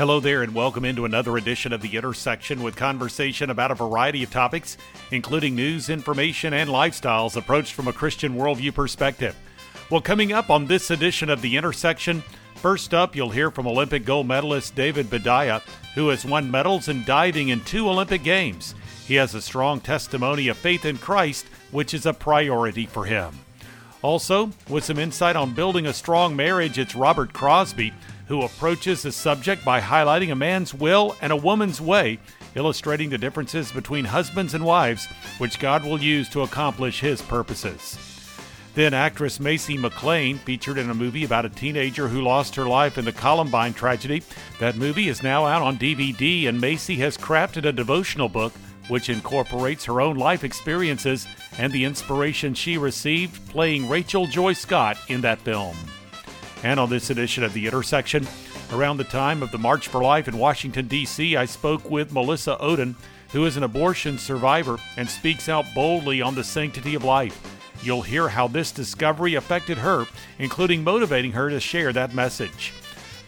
Hello there, and welcome into another edition of The Intersection with conversation about a variety of topics, including news, information, and lifestyles approached from a Christian worldview perspective. Well, coming up on this edition of The Intersection, first up, you'll hear from Olympic gold medalist David Boudia, who has won medals in diving in two Olympic Games. He has a strong testimony of faith in Christ, which is a priority for him. Also, with some insight on building a strong marriage, it's Robert Crosby who approaches the subject by highlighting a man's will and a woman's way, illustrating the differences between husbands and wives, which God will use to accomplish His purposes. Then, actress Masey McLain, featured in a movie about a teenager who lost her life in the Columbine tragedy. That movie is now out on DVD, and Masey has crafted a devotional book which incorporates her own life experiences and the inspiration she received playing Rachel Joy Scott in that film. And on this edition of The Intersection, around the time of the March for Life in Washington, D.C., I spoke with Melissa Ohden, who is an abortion survivor and speaks out boldly on the sanctity of life. You'll hear how this discovery affected her, including motivating her to share that message.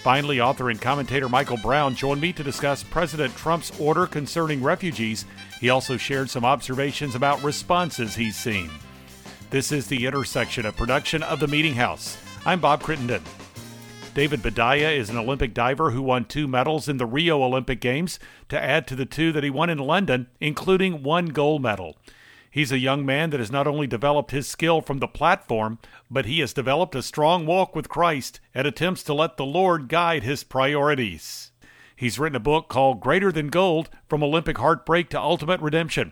Finally, author and commentator Michael Brown joined me to discuss President Trump's order concerning refugees. He also shared some observations about responses he's seen. This is The Intersection, a production of The Meeting House. I'm Bob Crittenden. David Boudia is an Olympic diver who won two medals in the Rio Olympic Games to add to the two that he won in London, including one gold medal. He's a young man that has not only developed his skill from the platform, but he has developed a strong walk with Christ and attempts to let the Lord guide his priorities. He's written a book called Greater Than Gold From Olympic Heartbreak to Ultimate Redemption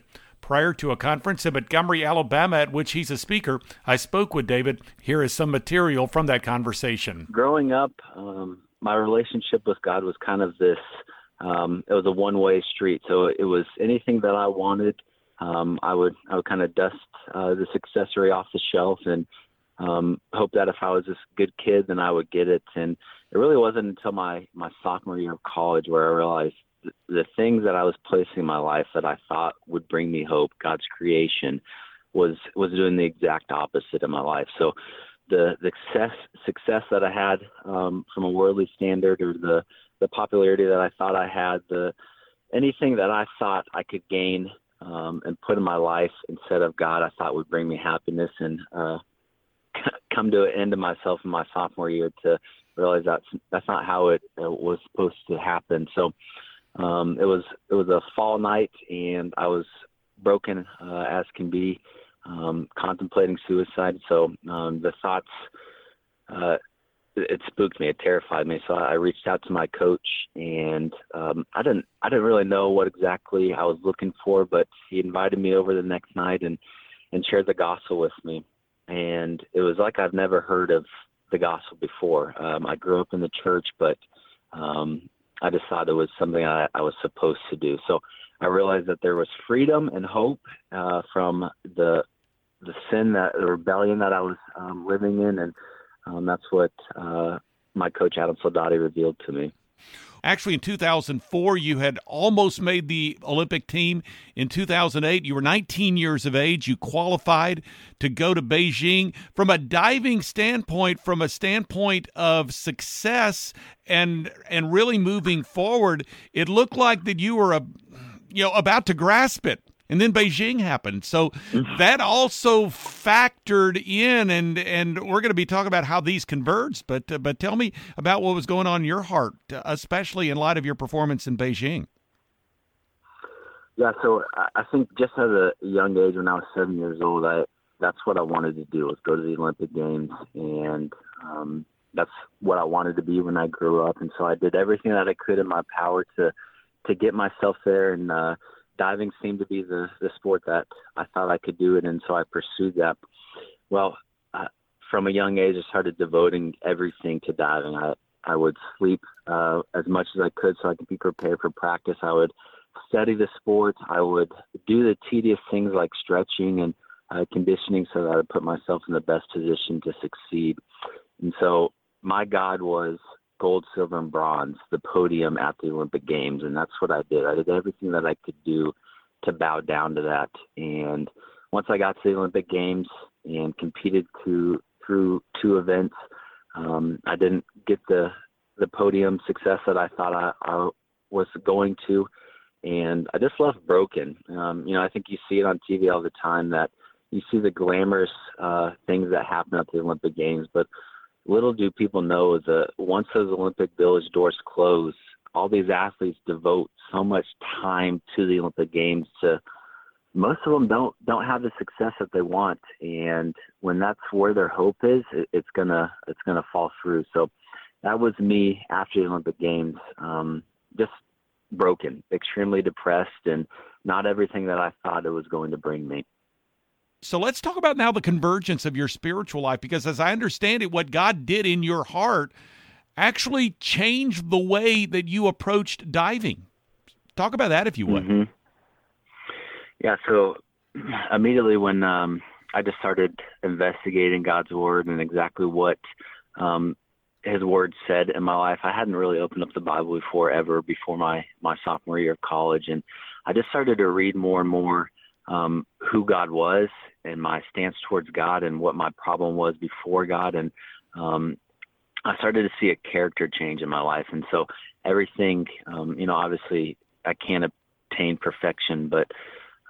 prior to a conference in Montgomery, Alabama, at which he's a speaker. I spoke with David. Here is some material from that conversation. Growing up, um, my relationship with God was kind of this. Um, it was a one-way street. So it was anything that I wanted. Um, I would I would kind of dust uh, this accessory off the shelf and um, hope that if I was this good kid, then I would get it. And it really wasn't until my my sophomore year of college where I realized the things that I was placing in my life that I thought would bring me hope, God's creation, was was doing the exact opposite in my life. So the, the success success that I had um, from a worldly standard, or the the popularity that I thought I had, the anything that I thought I could gain um, and put in my life instead of God, I thought would bring me happiness and uh, come to an end of myself in my sophomore year to realize that's that's not how it, it was supposed to happen. So um, it was it was a fall night, and I was broken uh, as can be, um, contemplating suicide. So um, the thoughts uh, it spooked me, it terrified me. So I reached out to my coach, and um, I didn't I didn't really know what exactly I was looking for, but he invited me over the next night and and shared the gospel with me, and it was like I've never heard of the gospel before. Um, I grew up in the church, but um, I just thought it was something I, I was supposed to do. So I realized that there was freedom and hope uh, from the the sin that the rebellion that I was um, living in, and um, that's what uh, my coach Adam Soldati revealed to me. Actually, in 2004, you had almost made the Olympic team. In 2008, you were 19 years of age. You qualified to go to Beijing. From a diving standpoint, from a standpoint of success and and really moving forward, it looked like that you were a you know about to grasp it and then Beijing happened. So mm-hmm. that also factored in, and and we're going to be talking about how these converged. But uh, but tell me about what was going on in your heart, especially in light of your performance in Beijing. Yeah, so I think just at a young age, when I was seven years old, I that's what I wanted to do was go to the Olympic Games, and um, that's what I wanted to be when I grew up. And so I did everything that I could in my power to to get myself there and. Uh, diving seemed to be the the sport that I thought I could do it, and so I pursued that. Well, uh, from a young age, I started devoting everything to diving. I I would sleep uh, as much as I could so I could be prepared for practice. I would study the sport. I would do the tedious things like stretching and uh, conditioning so that I would put myself in the best position to succeed. And so my God was gold, silver, and bronze, the podium at the Olympic Games, and that's what I did. I did everything that I could do to bow down to that. And once I got to the Olympic Games and competed to, through two events, um, I didn't get the the podium success that I thought I, I was going to, and I just left broken. Um, you know, I think you see it on TV all the time that you see the glamorous uh, things that happen at the Olympic Games, but little do people know that once those Olympic Village doors close, all these athletes devote so much time to the Olympic Games to most of them don't don't have the success that they want. And when that's where their hope is it, it's gonna it's gonna fall through. So that was me after the olympic games um just broken extremely depressed and not everything that i thought it was going to bring me so let's talk about now the convergence of your spiritual life because as i understand it what god did in your heart actually changed the way that you approached diving. Talk about that if you would. Mm-hmm. Yeah, so immediately when um, I just started investigating God's word and exactly what um, His word said in my life, I hadn't really opened up the Bible before ever before my my sophomore year of college, and I just started to read more and more um, who God was and my stance towards God and what my problem was before God, and um, I started to see a character change in my life, and so everything, um, you know, obviously I can't attain perfection, but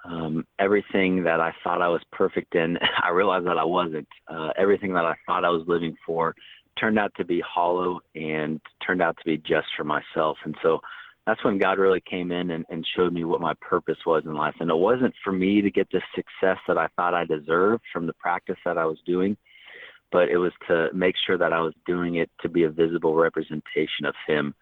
um, everything that I thought I was perfect in, I realized that I wasn't. Uh, everything that I thought I was living for turned out to be hollow and turned out to be just for myself. And so that's when God really came in and, and showed me what my purpose was in life. And it wasn't for me to get the success that I thought I deserved from the practice that I was doing, but it was to make sure that I was doing it to be a visible representation of Him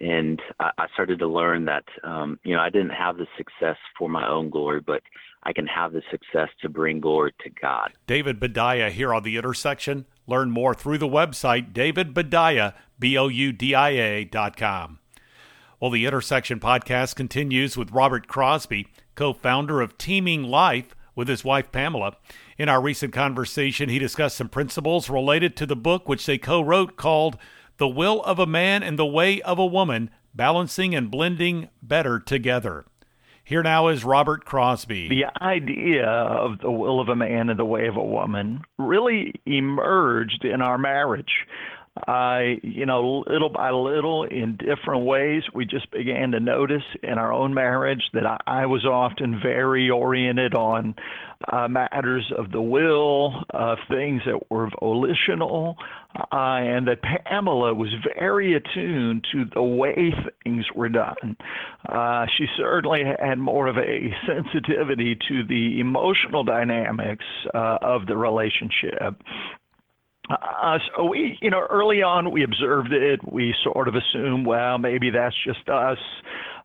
and I, I started to learn that um, you know I didn't have the success for my own glory, but I can have the success to bring glory to God. David Boudia here on the intersection. Learn more through the website David Boudia b o u d i a dot com. Well, the intersection podcast continues with Robert Crosby, co-founder of Teaming Life with his wife Pamela. In our recent conversation, he discussed some principles related to the book which they co-wrote called the will of a man and the way of a woman, balancing and blending better together. Here now is Robert Crosby. The idea of the will of a man and the way of a woman really emerged in our marriage. I, you know, little by little, in different ways, we just began to notice in our own marriage that I, I was often very oriented on uh, matters of the will, uh, things that were volitional, uh, and that Pamela was very attuned to the way things were done. Uh, she certainly had more of a sensitivity to the emotional dynamics uh, of the relationship. Uh, so we, you know, early on we observed it. We sort of assumed, well, maybe that's just us.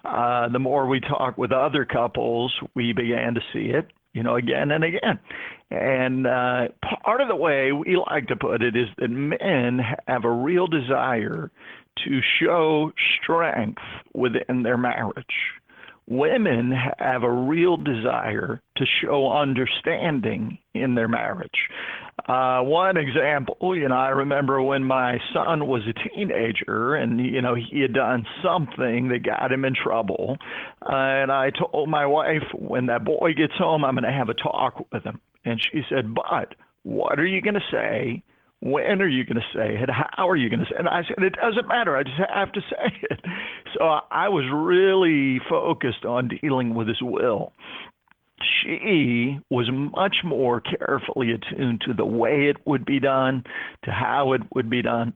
Uh, the more we talked with other couples, we began to see it, you know, again and again. And uh, part of the way we like to put it is that men have a real desire to show strength within their marriage women have a real desire to show understanding in their marriage. Uh, one example, you know, I remember when my son was a teenager and, you know, he had done something that got him in trouble. Uh, and I told my wife, when that boy gets home, I'm going to have a talk with him. And she said, But what are you going to say when are you going to say it? How are you going to say it? And I said, it doesn't matter. I just have to say it. So I was really focused on dealing with his will. She was much more carefully attuned to the way it would be done, to how it would be done.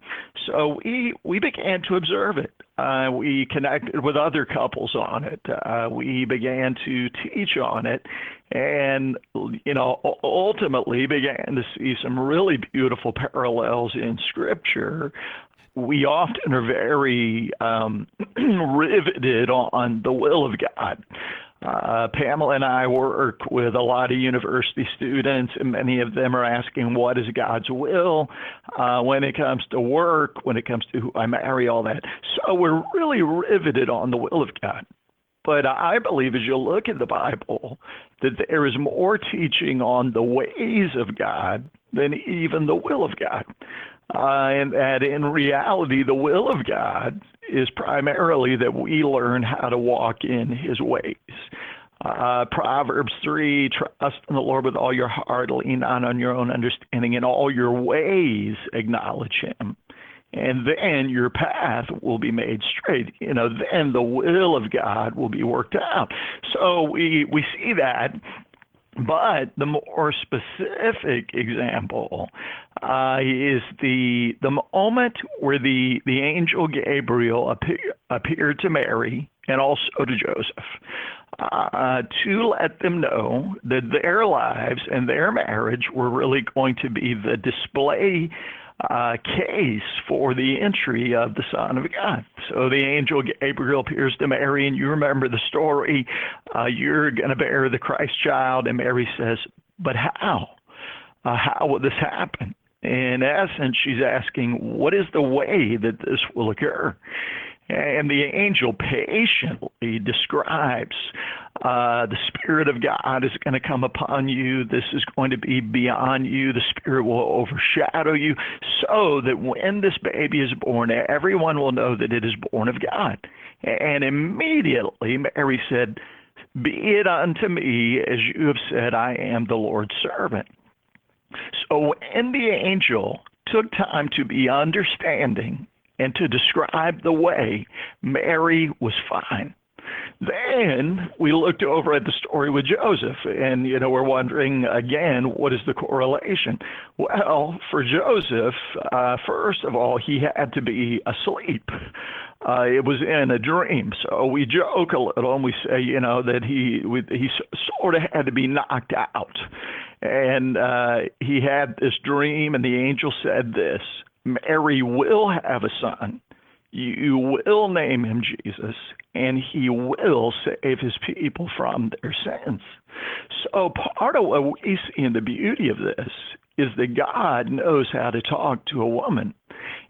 So we we began to observe it. Uh, we connected with other couples on it. Uh, we began to teach on it, and you know ultimately began to see some really beautiful parallels in scripture we often are very um, riveted on the will of God. Uh, Pamela and I work with a lot of university students, and many of them are asking, What is God's will uh, when it comes to work, when it comes to who I marry, all that. So we're really riveted on the will of God. But I believe as you look at the Bible, that there is more teaching on the ways of God than even the will of God. Uh, and that in reality, the will of God is primarily that we learn how to walk in his ways. Uh, Proverbs 3 Trust in the Lord with all your heart, lean not on your own understanding, in all your ways acknowledge him, and then your path will be made straight. You know, then the will of God will be worked out. So we we see that but the more specific example uh, is the the moment where the the angel Gabriel appear, appeared to Mary and also to Joseph uh, to let them know that their lives and their marriage were really going to be the display uh, case for the entry of the Son of God. So the angel Gabriel appears to Mary, and you remember the story. Uh, you're going to bear the Christ child, and Mary says, "But how? Uh, how will this happen?" In essence, she's asking, "What is the way that this will occur?" And the angel patiently describes uh, the Spirit of God is going to come upon you. This is going to be beyond you. The Spirit will overshadow you so that when this baby is born, everyone will know that it is born of God. And immediately Mary said, Be it unto me as you have said, I am the Lord's servant. So when the angel took time to be understanding and to describe the way, Mary was fine. Then we looked over at the story with Joseph, and you know we're wondering again what is the correlation? Well, for Joseph, uh, first of all, he had to be asleep. Uh, it was in a dream, so we joke a little and we say, you know, that he he sort of had to be knocked out, and uh, he had this dream, and the angel said this: Mary will have a son you will name him Jesus, and he will save his people from their sins. So, part of what we see in the beauty of this is that God knows how to talk to a woman,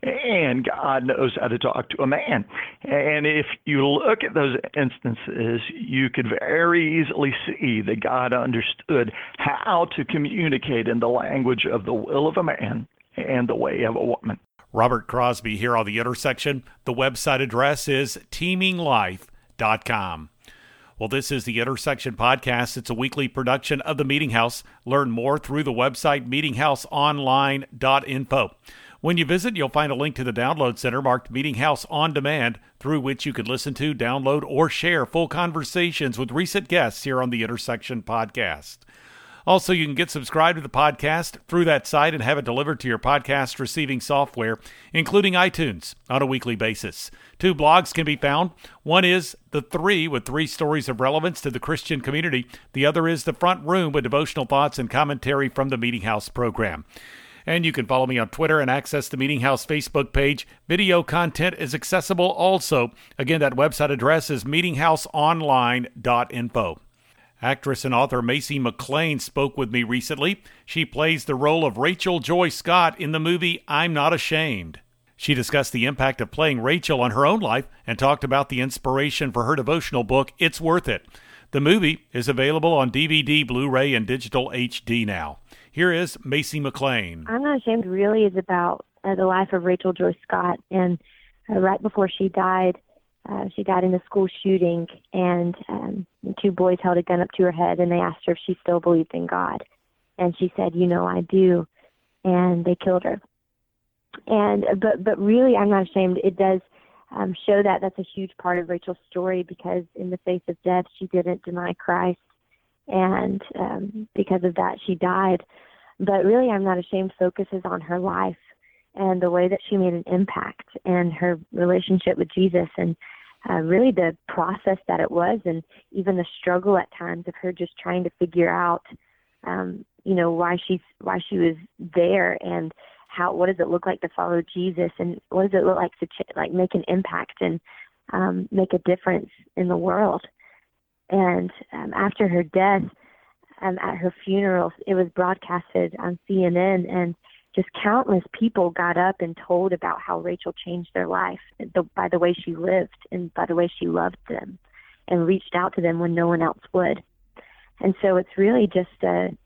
and God knows how to talk to a man. And if you look at those instances, you could very easily see that God understood how to communicate in the language of the will of a man and the way of a woman. Robert Crosby here on The Intersection. The website address is teaminglife.com. Well, this is the Intersection Podcast. It's a weekly production of the Meeting House. Learn more through the website meetinghouseonline.info. When you visit, you'll find a link to the download center marked Meeting House On Demand, through which you can listen to, download, or share full conversations with recent guests here on the Intersection Podcast. Also, you can get subscribed to the podcast through that site and have it delivered to your podcast receiving software, including iTunes, on a weekly basis. Two blogs can be found. One is The Three, with three stories of relevance to the Christian community. The other is The Front Room, with devotional thoughts and commentary from the Meeting House program. And you can follow me on Twitter and access the Meeting House Facebook page. Video content is accessible also. Again, that website address is meetinghouseonline.info. Actress and author Masey McLain spoke with me recently. She plays the role of Rachel Joy Scott in the movie I'm Not Ashamed. She discussed the impact of playing Rachel on her own life and talked about the inspiration for her devotional book, It's Worth It. The movie is available on DVD, Blu ray, and digital HD now. Here is Masey McLain. I'm Not Ashamed really is about uh, the life of Rachel Joy Scott. And uh, right before she died, uh, she died in a school shooting, and um, two boys held a gun up to her head, and they asked her if she still believed in God, and she said, "You know, I do," and they killed her. And but but really, I'm not ashamed. It does um, show that that's a huge part of Rachel's story because in the face of death, she didn't deny Christ, and um, because of that, she died. But really, I'm not ashamed. Focuses on her life and the way that she made an impact and her relationship with Jesus and uh, really the process that it was and even the struggle at times of her just trying to figure out um you know why she's why she was there and how what does it look like to follow Jesus and what does it look like to ch- like make an impact and um make a difference in the world. And um after her death um at her funeral it was broadcasted on CNN and just countless people got up and told about how Rachel changed their life by the way she lived and by the way she loved them and reached out to them when no one else would. And so it's really just a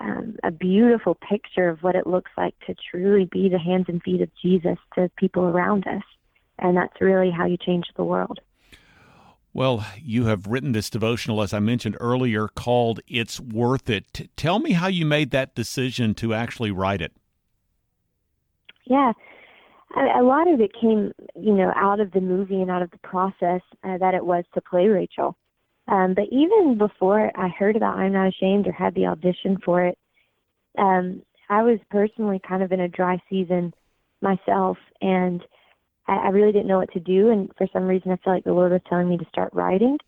um, a beautiful picture of what it looks like to truly be the hands and feet of Jesus to people around us. And that's really how you change the world. Well, you have written this devotional, as I mentioned earlier, called It's Worth It. Tell me how you made that decision to actually write it. Yeah. a lot of it came, you know, out of the movie and out of the process uh, that it was to play Rachel. Um, but even before I heard about I'm Not Ashamed or had the audition for it, um, I was personally kind of in a dry season myself, and I, I really didn't know what to do. And for some reason, I felt like the Lord was telling me to start writing.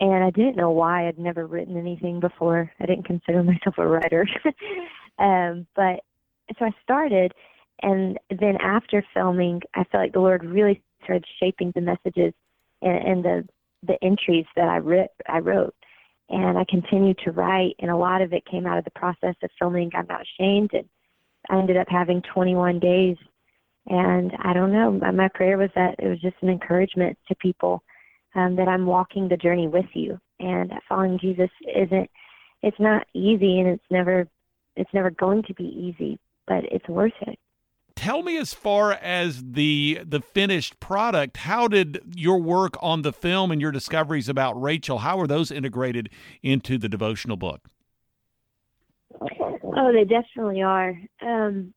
And I didn't know why. I'd never written anything before. I didn't consider myself a writer. um, but so I started, and then after filming, I felt like the Lord really started shaping the messages and, and the the entries that I writ I wrote. And I continued to write, and a lot of it came out of the process of filming I'm Not Ashamed. And I ended up having 21 days. And I don't know, my prayer was that it was just an encouragement to people um, that I'm walking the journey with you. And following Jesus isn't, it's not easy, and it's never, it's never going to be easy, but it's worth it tell me as far as the the finished product how did your work on the film and your discoveries about rachel how are those integrated into the devotional book? Oh they definitely are. Um,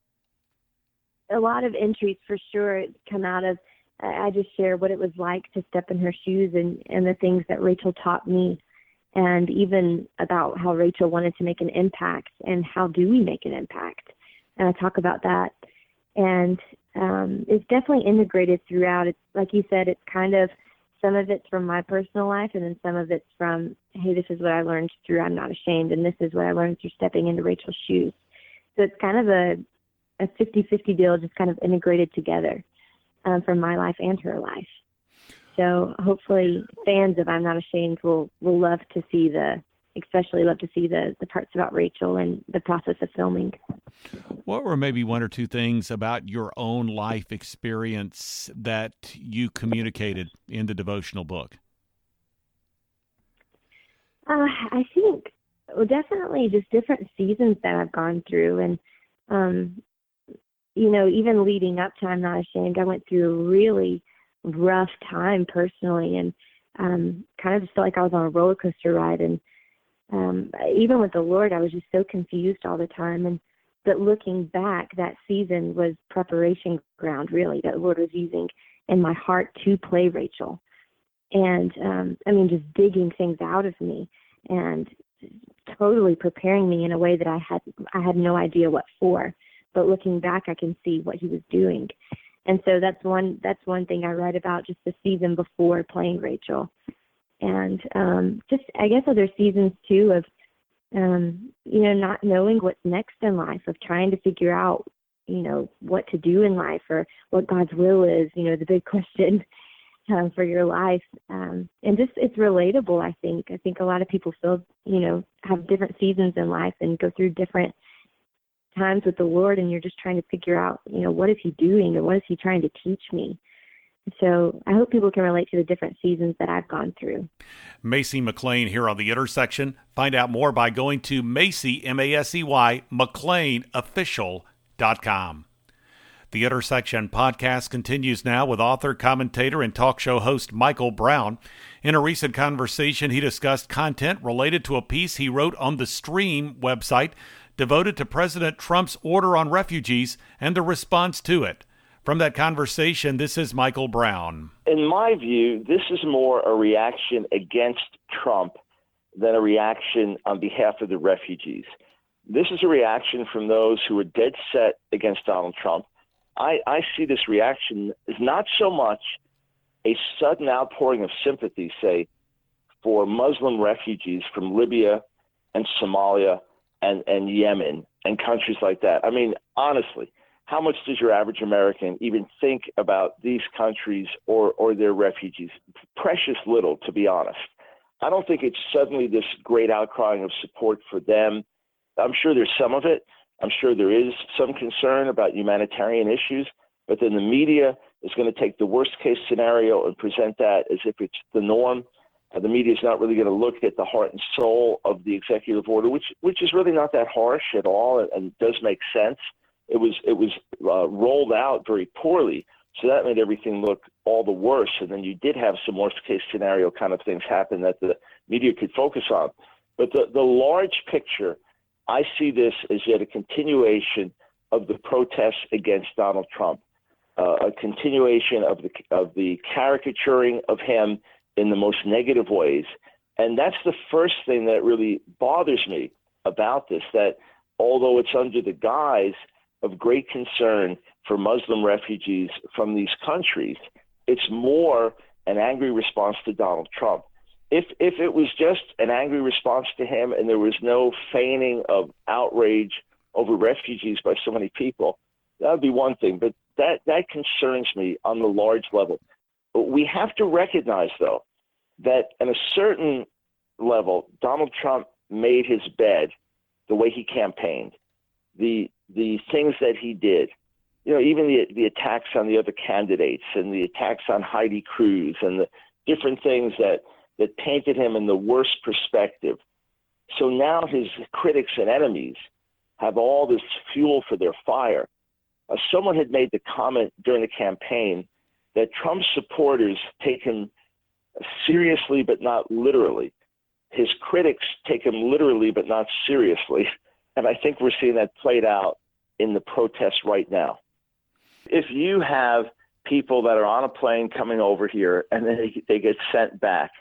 a lot of entries for sure come out of i just share what it was like to step in her shoes and and the things that rachel taught me and even about how rachel wanted to make an impact and how do we make an impact. And i talk about that and um, it's definitely integrated throughout. It's like you said, it's kind of some of it's from my personal life, and then some of it's from hey, this is what I learned through I'm not ashamed, and this is what I learned through stepping into Rachel's shoes. So it's kind of a a 50-50 deal, just kind of integrated together um, from my life and her life. So hopefully, fans of I'm Not Ashamed will will love to see the especially love to see the the parts about Rachel and the process of filming. What were maybe one or two things about your own life experience that you communicated in the devotional book? Uh, I think well, definitely just different seasons that I've gone through, and um, you know, even leading up to I'm Not Ashamed, I went through a really rough time personally, and um, kind of just felt like I was on a roller coaster ride, and um, even with the Lord, I was just so confused all the time. And but looking back, that season was preparation ground, really, that the Lord was using in my heart to play Rachel. And um, I mean, just digging things out of me and totally preparing me in a way that I had I had no idea what for. But looking back, I can see what He was doing. And so that's one that's one thing I write about just the season before playing Rachel and um, just I guess other seasons too of um, you know not knowing what's next in life, of trying to figure out you know what to do in life or what God's will is. You know the big question um, for your life, um, and just it's relatable. I think I think a lot of people feel you know have different seasons in life and go through different times with the Lord, and you're just trying to figure out you know what is He doing or what is He trying to teach me. So I hope people can relate to the different seasons that I've gone through. Masey McLain here on the intersection. Find out more by going to Masey, M A S E Y, McLainofficial.com. The Intersection podcast continues now with author, commentator, and talk show host Michael Brown. In a recent conversation, he discussed content related to a piece he wrote on the Stream website devoted to President Trump's order on refugees and the response to it. From that conversation, this is Michael Brown. In my view, this is more a reaction against Trump than a reaction on behalf of the refugees. This is a reaction from those who are dead set against Donald Trump. I, I see this reaction as not so much a sudden outpouring of sympathy, say, for Muslim refugees from Libya and Somalia and, and Yemen and countries like that. I mean, honestly, how much does your average American even think about these countries or, or their refugees? Precious little, to be honest. I don't think it's suddenly this great outcrying of support for them. I'm sure there's some of it. I'm sure there is some concern about humanitarian issues, but then the media is going to take the worst case scenario and present that as if it's the norm. Uh, the media is not really going to look at the heart and soul of the executive order, which which is really not that harsh at all and, and does make sense it was it was uh, rolled out very poorly. So that made everything look all the worse. And then you did have some worst case scenario kind of things happen that the media could focus on. But the, the large picture, I see this as yet a continuation of the protests against Donald Trump. uh, a continuation of the of the caricaturing of him in the most negative ways, and that's the first thing that really bothers me about this. That although it's under the guise of great concern for Muslim refugees from these countries, it's more an angry response to Donald Trump. If if it was just an angry response to him and there was no feigning of outrage over refugees by so many people, that would be one thing. But that that concerns me on the large level. But we have to recognize though that at a certain level, Donald Trump made his bed the way he campaigned, the the things that he did, you know, even the the attacks on the other candidates and the attacks on Heidi Cruz and the different things that that painted him in the worst perspective. So now his critics and enemies have all this fuel for their fire. Uh, someone had made the comment during the campaign that Trump supporters take him seriously but not literally. His critics take him literally but not seriously. And I think we're seeing that played out in the protests right now. If you have people that are on a plane coming over here and then they, they get sent back,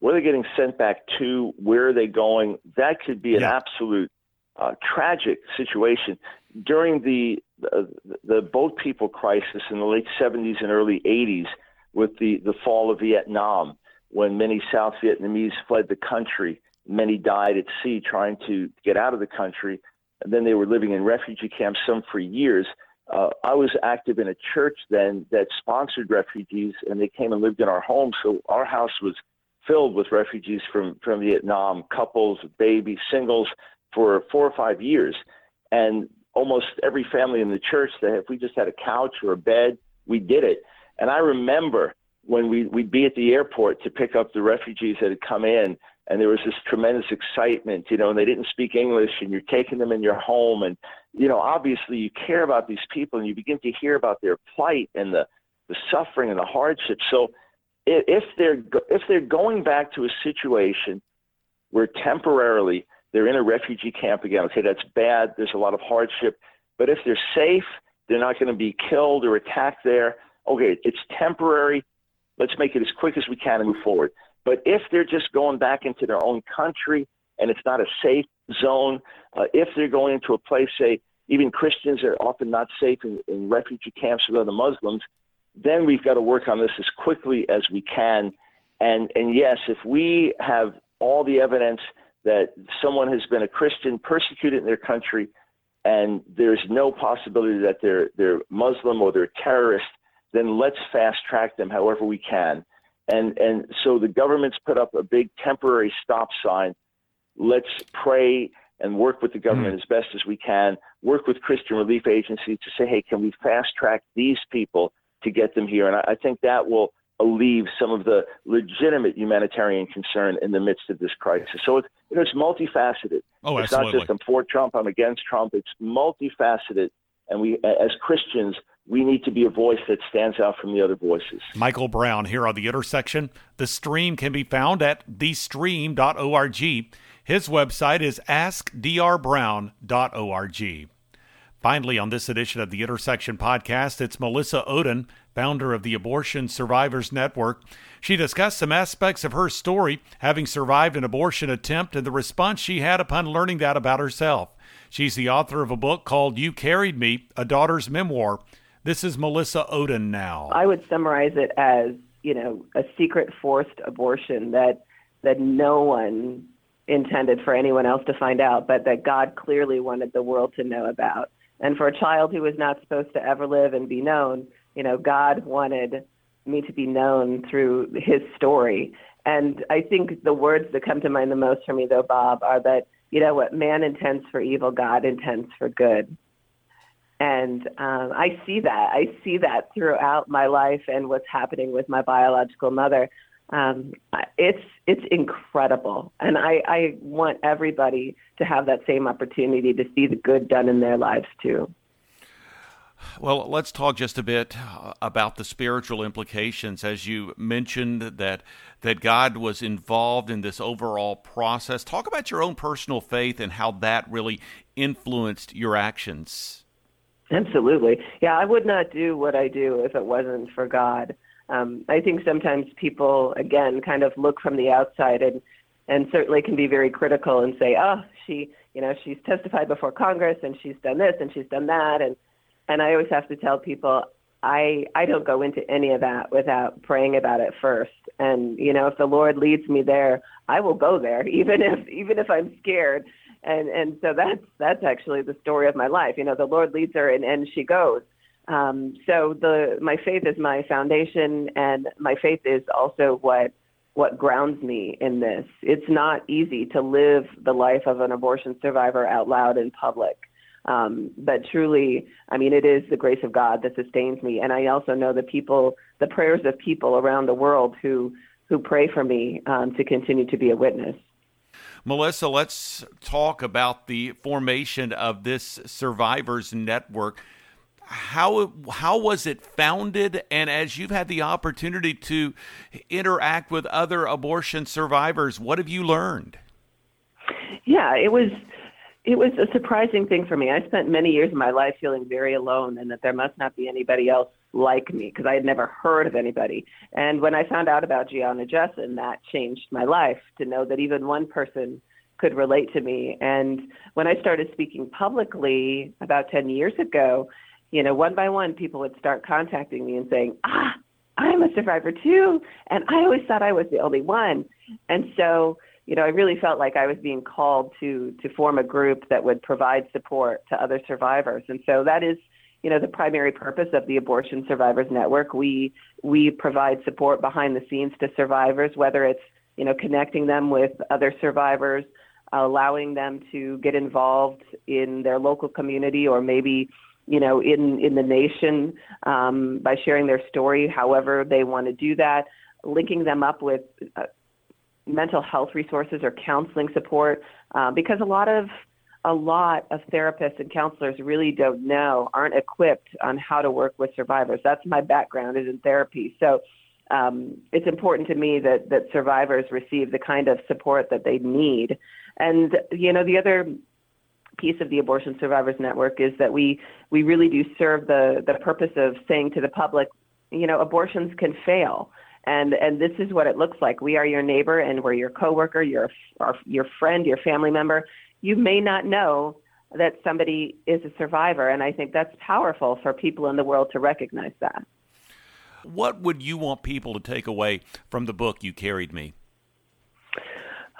where they're getting sent back to, where are they going, that could be an yeah. absolute uh, tragic situation. During the, the, the boat people crisis in the late 70s and early 80s, with the, the fall of Vietnam, when many South Vietnamese fled the country, many died at sea trying to get out of the country. And then they were living in refugee camps, some for years. Uh, I was active in a church then that sponsored refugees, and they came and lived in our home. So our house was filled with refugees from, from Vietnam, couples, babies, singles, for four or five years. And almost every family in the church that if we just had a couch or a bed, we did it. And I remember when we, we'd be at the airport to pick up the refugees that had come in, and there was this tremendous excitement, you know, and they didn't speak English, and you're taking them in your home, and you know, obviously you care about these people, and you begin to hear about their plight and the the suffering and the hardship. So, if they're if they're going back to a situation where temporarily they're in a refugee camp again, okay, that's bad. There's a lot of hardship, but if they're safe, they're not going to be killed or attacked there. Okay, it's temporary. Let's make it as quick as we can and move forward. But if they're just going back into their own country and it's not a safe zone, uh, if they're going into a place, say, even Christians are often not safe in, in refugee camps with other Muslims, then we've got to work on this as quickly as we can. And, and yes, if we have all the evidence that someone has been a Christian persecuted in their country and there's no possibility that they're, they're Muslim or they're terrorist, then let's fast track them however we can. And, and so the government's put up a big temporary stop sign. Let's pray and work with the government mm. as best as we can, work with Christian relief agencies to say, hey, can we fast track these people to get them here? And I, I think that will alleviate some of the legitimate humanitarian concern in the midst of this crisis. So it's, you know, it's multifaceted. Oh, it's absolutely. not just I'm for Trump, I'm against Trump. It's multifaceted. And we, as Christians, we need to be a voice that stands out from the other voices. Michael Brown here on The Intersection. The stream can be found at thestream.org. His website is askdrbrown.org. Finally, on this edition of the Intersection podcast, it's Melissa Ohden, founder of the Abortion Survivors Network. She discussed some aspects of her story, having survived an abortion attempt, and the response she had upon learning that about herself. She's the author of a book called You Carried Me, A Daughter's Memoir. This is Melissa Ohden now. I would summarize it as, you know, a secret forced abortion that that no one intended for anyone else to find out, but that God clearly wanted the world to know about. And for a child who was not supposed to ever live and be known, you know, God wanted me to be known through his story. And I think the words that come to mind the most for me, though, Bob, are that, you know, what man intends for evil, God intends for good. And um, I see that. I see that throughout my life and what's happening with my biological mother. Um, it's it's incredible, and I, I want everybody to have that same opportunity to see the good done in their lives too. Well, let's talk just a bit uh, about the spiritual implications. As you mentioned that that God was involved in this overall process. Talk about your own personal faith and how that really influenced your actions. Absolutely. Yeah, I would not do what I do if it wasn't for God. Um, I think sometimes people, again, kind of look from the outside and, and certainly can be very critical and say, oh, she, you know, she's testified before Congress and she's done this and she's done that. And, and I always have to tell people, I, I don't go into any of that without praying about it first. And, you know, if the Lord leads me there, I will go there, even if, even if I'm scared and and so that's that's actually the story of my life. You know, the Lord leads her, and and she goes. Um, so the my faith is my foundation, and my faith is also what what grounds me in this. It's not easy to live the life of an abortion survivor out loud in public. Um, but truly, I mean, it is the grace of God that sustains me. And I also know the people, the prayers of people around the world who, who pray for me um, to continue to be a witness. Melissa, let's talk about the formation of this survivors network. How how was it founded? And as you've had the opportunity to interact with other abortion survivors, what have you learned? Yeah, it was it was a surprising thing for me. I spent many years of my life feeling very alone, and that there must not be anybody else like me because I had never heard of anybody. And when I found out about Gianna Jessen, that changed my life to know that even one person could relate to me. And when I started speaking publicly about 10 years ago, you know, one by one, people would start contacting me and saying, ah, I'm a survivor too. And I always thought I was the only one. And so, you know, I really felt like I was being called to to form a group that would provide support to other survivors. And so that is you know the primary purpose of the abortion survivors network. We we provide support behind the scenes to survivors whether it's you know connecting them with other survivors allowing them to get involved in their local community or maybe you know in in the nation um, by sharing their story however they want to do that. Linking them up with uh, mental health resources or counseling support uh, because a lot of a lot of therapists and counselors really don't know, aren't equipped on how to work with survivors. That's my background is in therapy. So um, it's important to me that, that survivors receive the kind of support that they need. And, you know, the other piece of the Abortion Survivors Network is that we, we really do serve the, the purpose of saying to the public, you know, abortions can fail. And, and this is what it looks like. We are your neighbor and we're your coworker, your, our, your friend, your family member you may not know that somebody is a survivor. And I think that's powerful for people in the world to recognize that. What would you want people to take away from the book You Carried Me?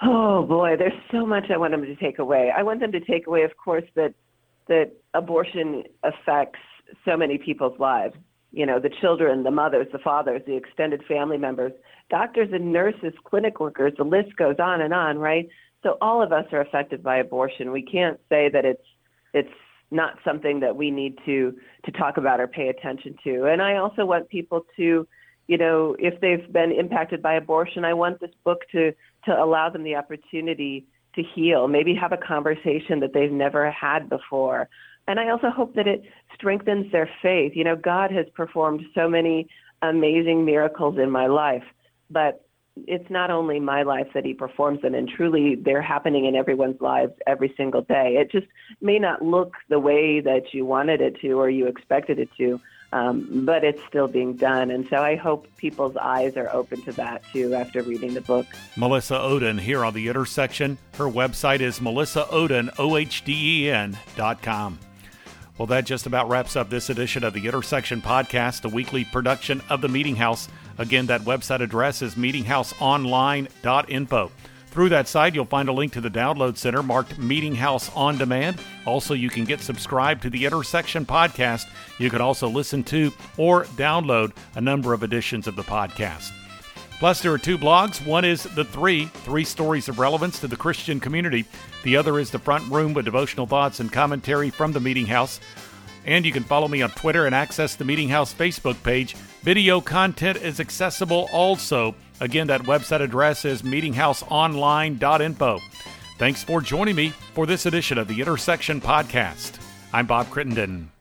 Oh boy, there's so much I want them to take away. I want them to take away, of course, that that abortion affects so many people's lives. You know, the children, the mothers, the fathers, the extended family members, doctors and nurses, clinic workers, the list goes on and on, right? So all of us are affected by abortion. We can't say that it's it's not something that we need to to talk about or pay attention to. And I also want people to, you know, if they've been impacted by abortion, I want this book to to allow them the opportunity to heal, maybe have a conversation that they've never had before. And I also hope that it strengthens their faith. You know, God has performed so many amazing miracles in my life, but it's not only my life that he performs them and truly they're happening in everyone's lives every single day. It just may not look the way that you wanted it to or you expected it to um, but it's still being done. And so i hope people's eyes are open to that too after reading the book. Melissa ohden here on the intersection. Her website is melissaohden o-h-d-e-n dot com. Well, that just about wraps up this edition of the Intersection Podcast, a weekly production of the Meeting House. Again, that website address is meetinghouseonline.info. Through that site, you'll find a link to the download center marked Meeting House on Demand. Also, you can get subscribed to the Intersection Podcast. You can also listen to or download a number of editions of the podcast. Plus, there are two blogs. One is The Three, three stories of relevance to the Christian community. The other is The Front Room with devotional thoughts and commentary from the Meeting House. And you can follow me on Twitter and access the Meeting House Facebook page. Video content is accessible also. Again, that website address is meetinghouseonline.info. Thanks for joining me for this edition of the Intersection Podcast. I'm Bob Crittenden.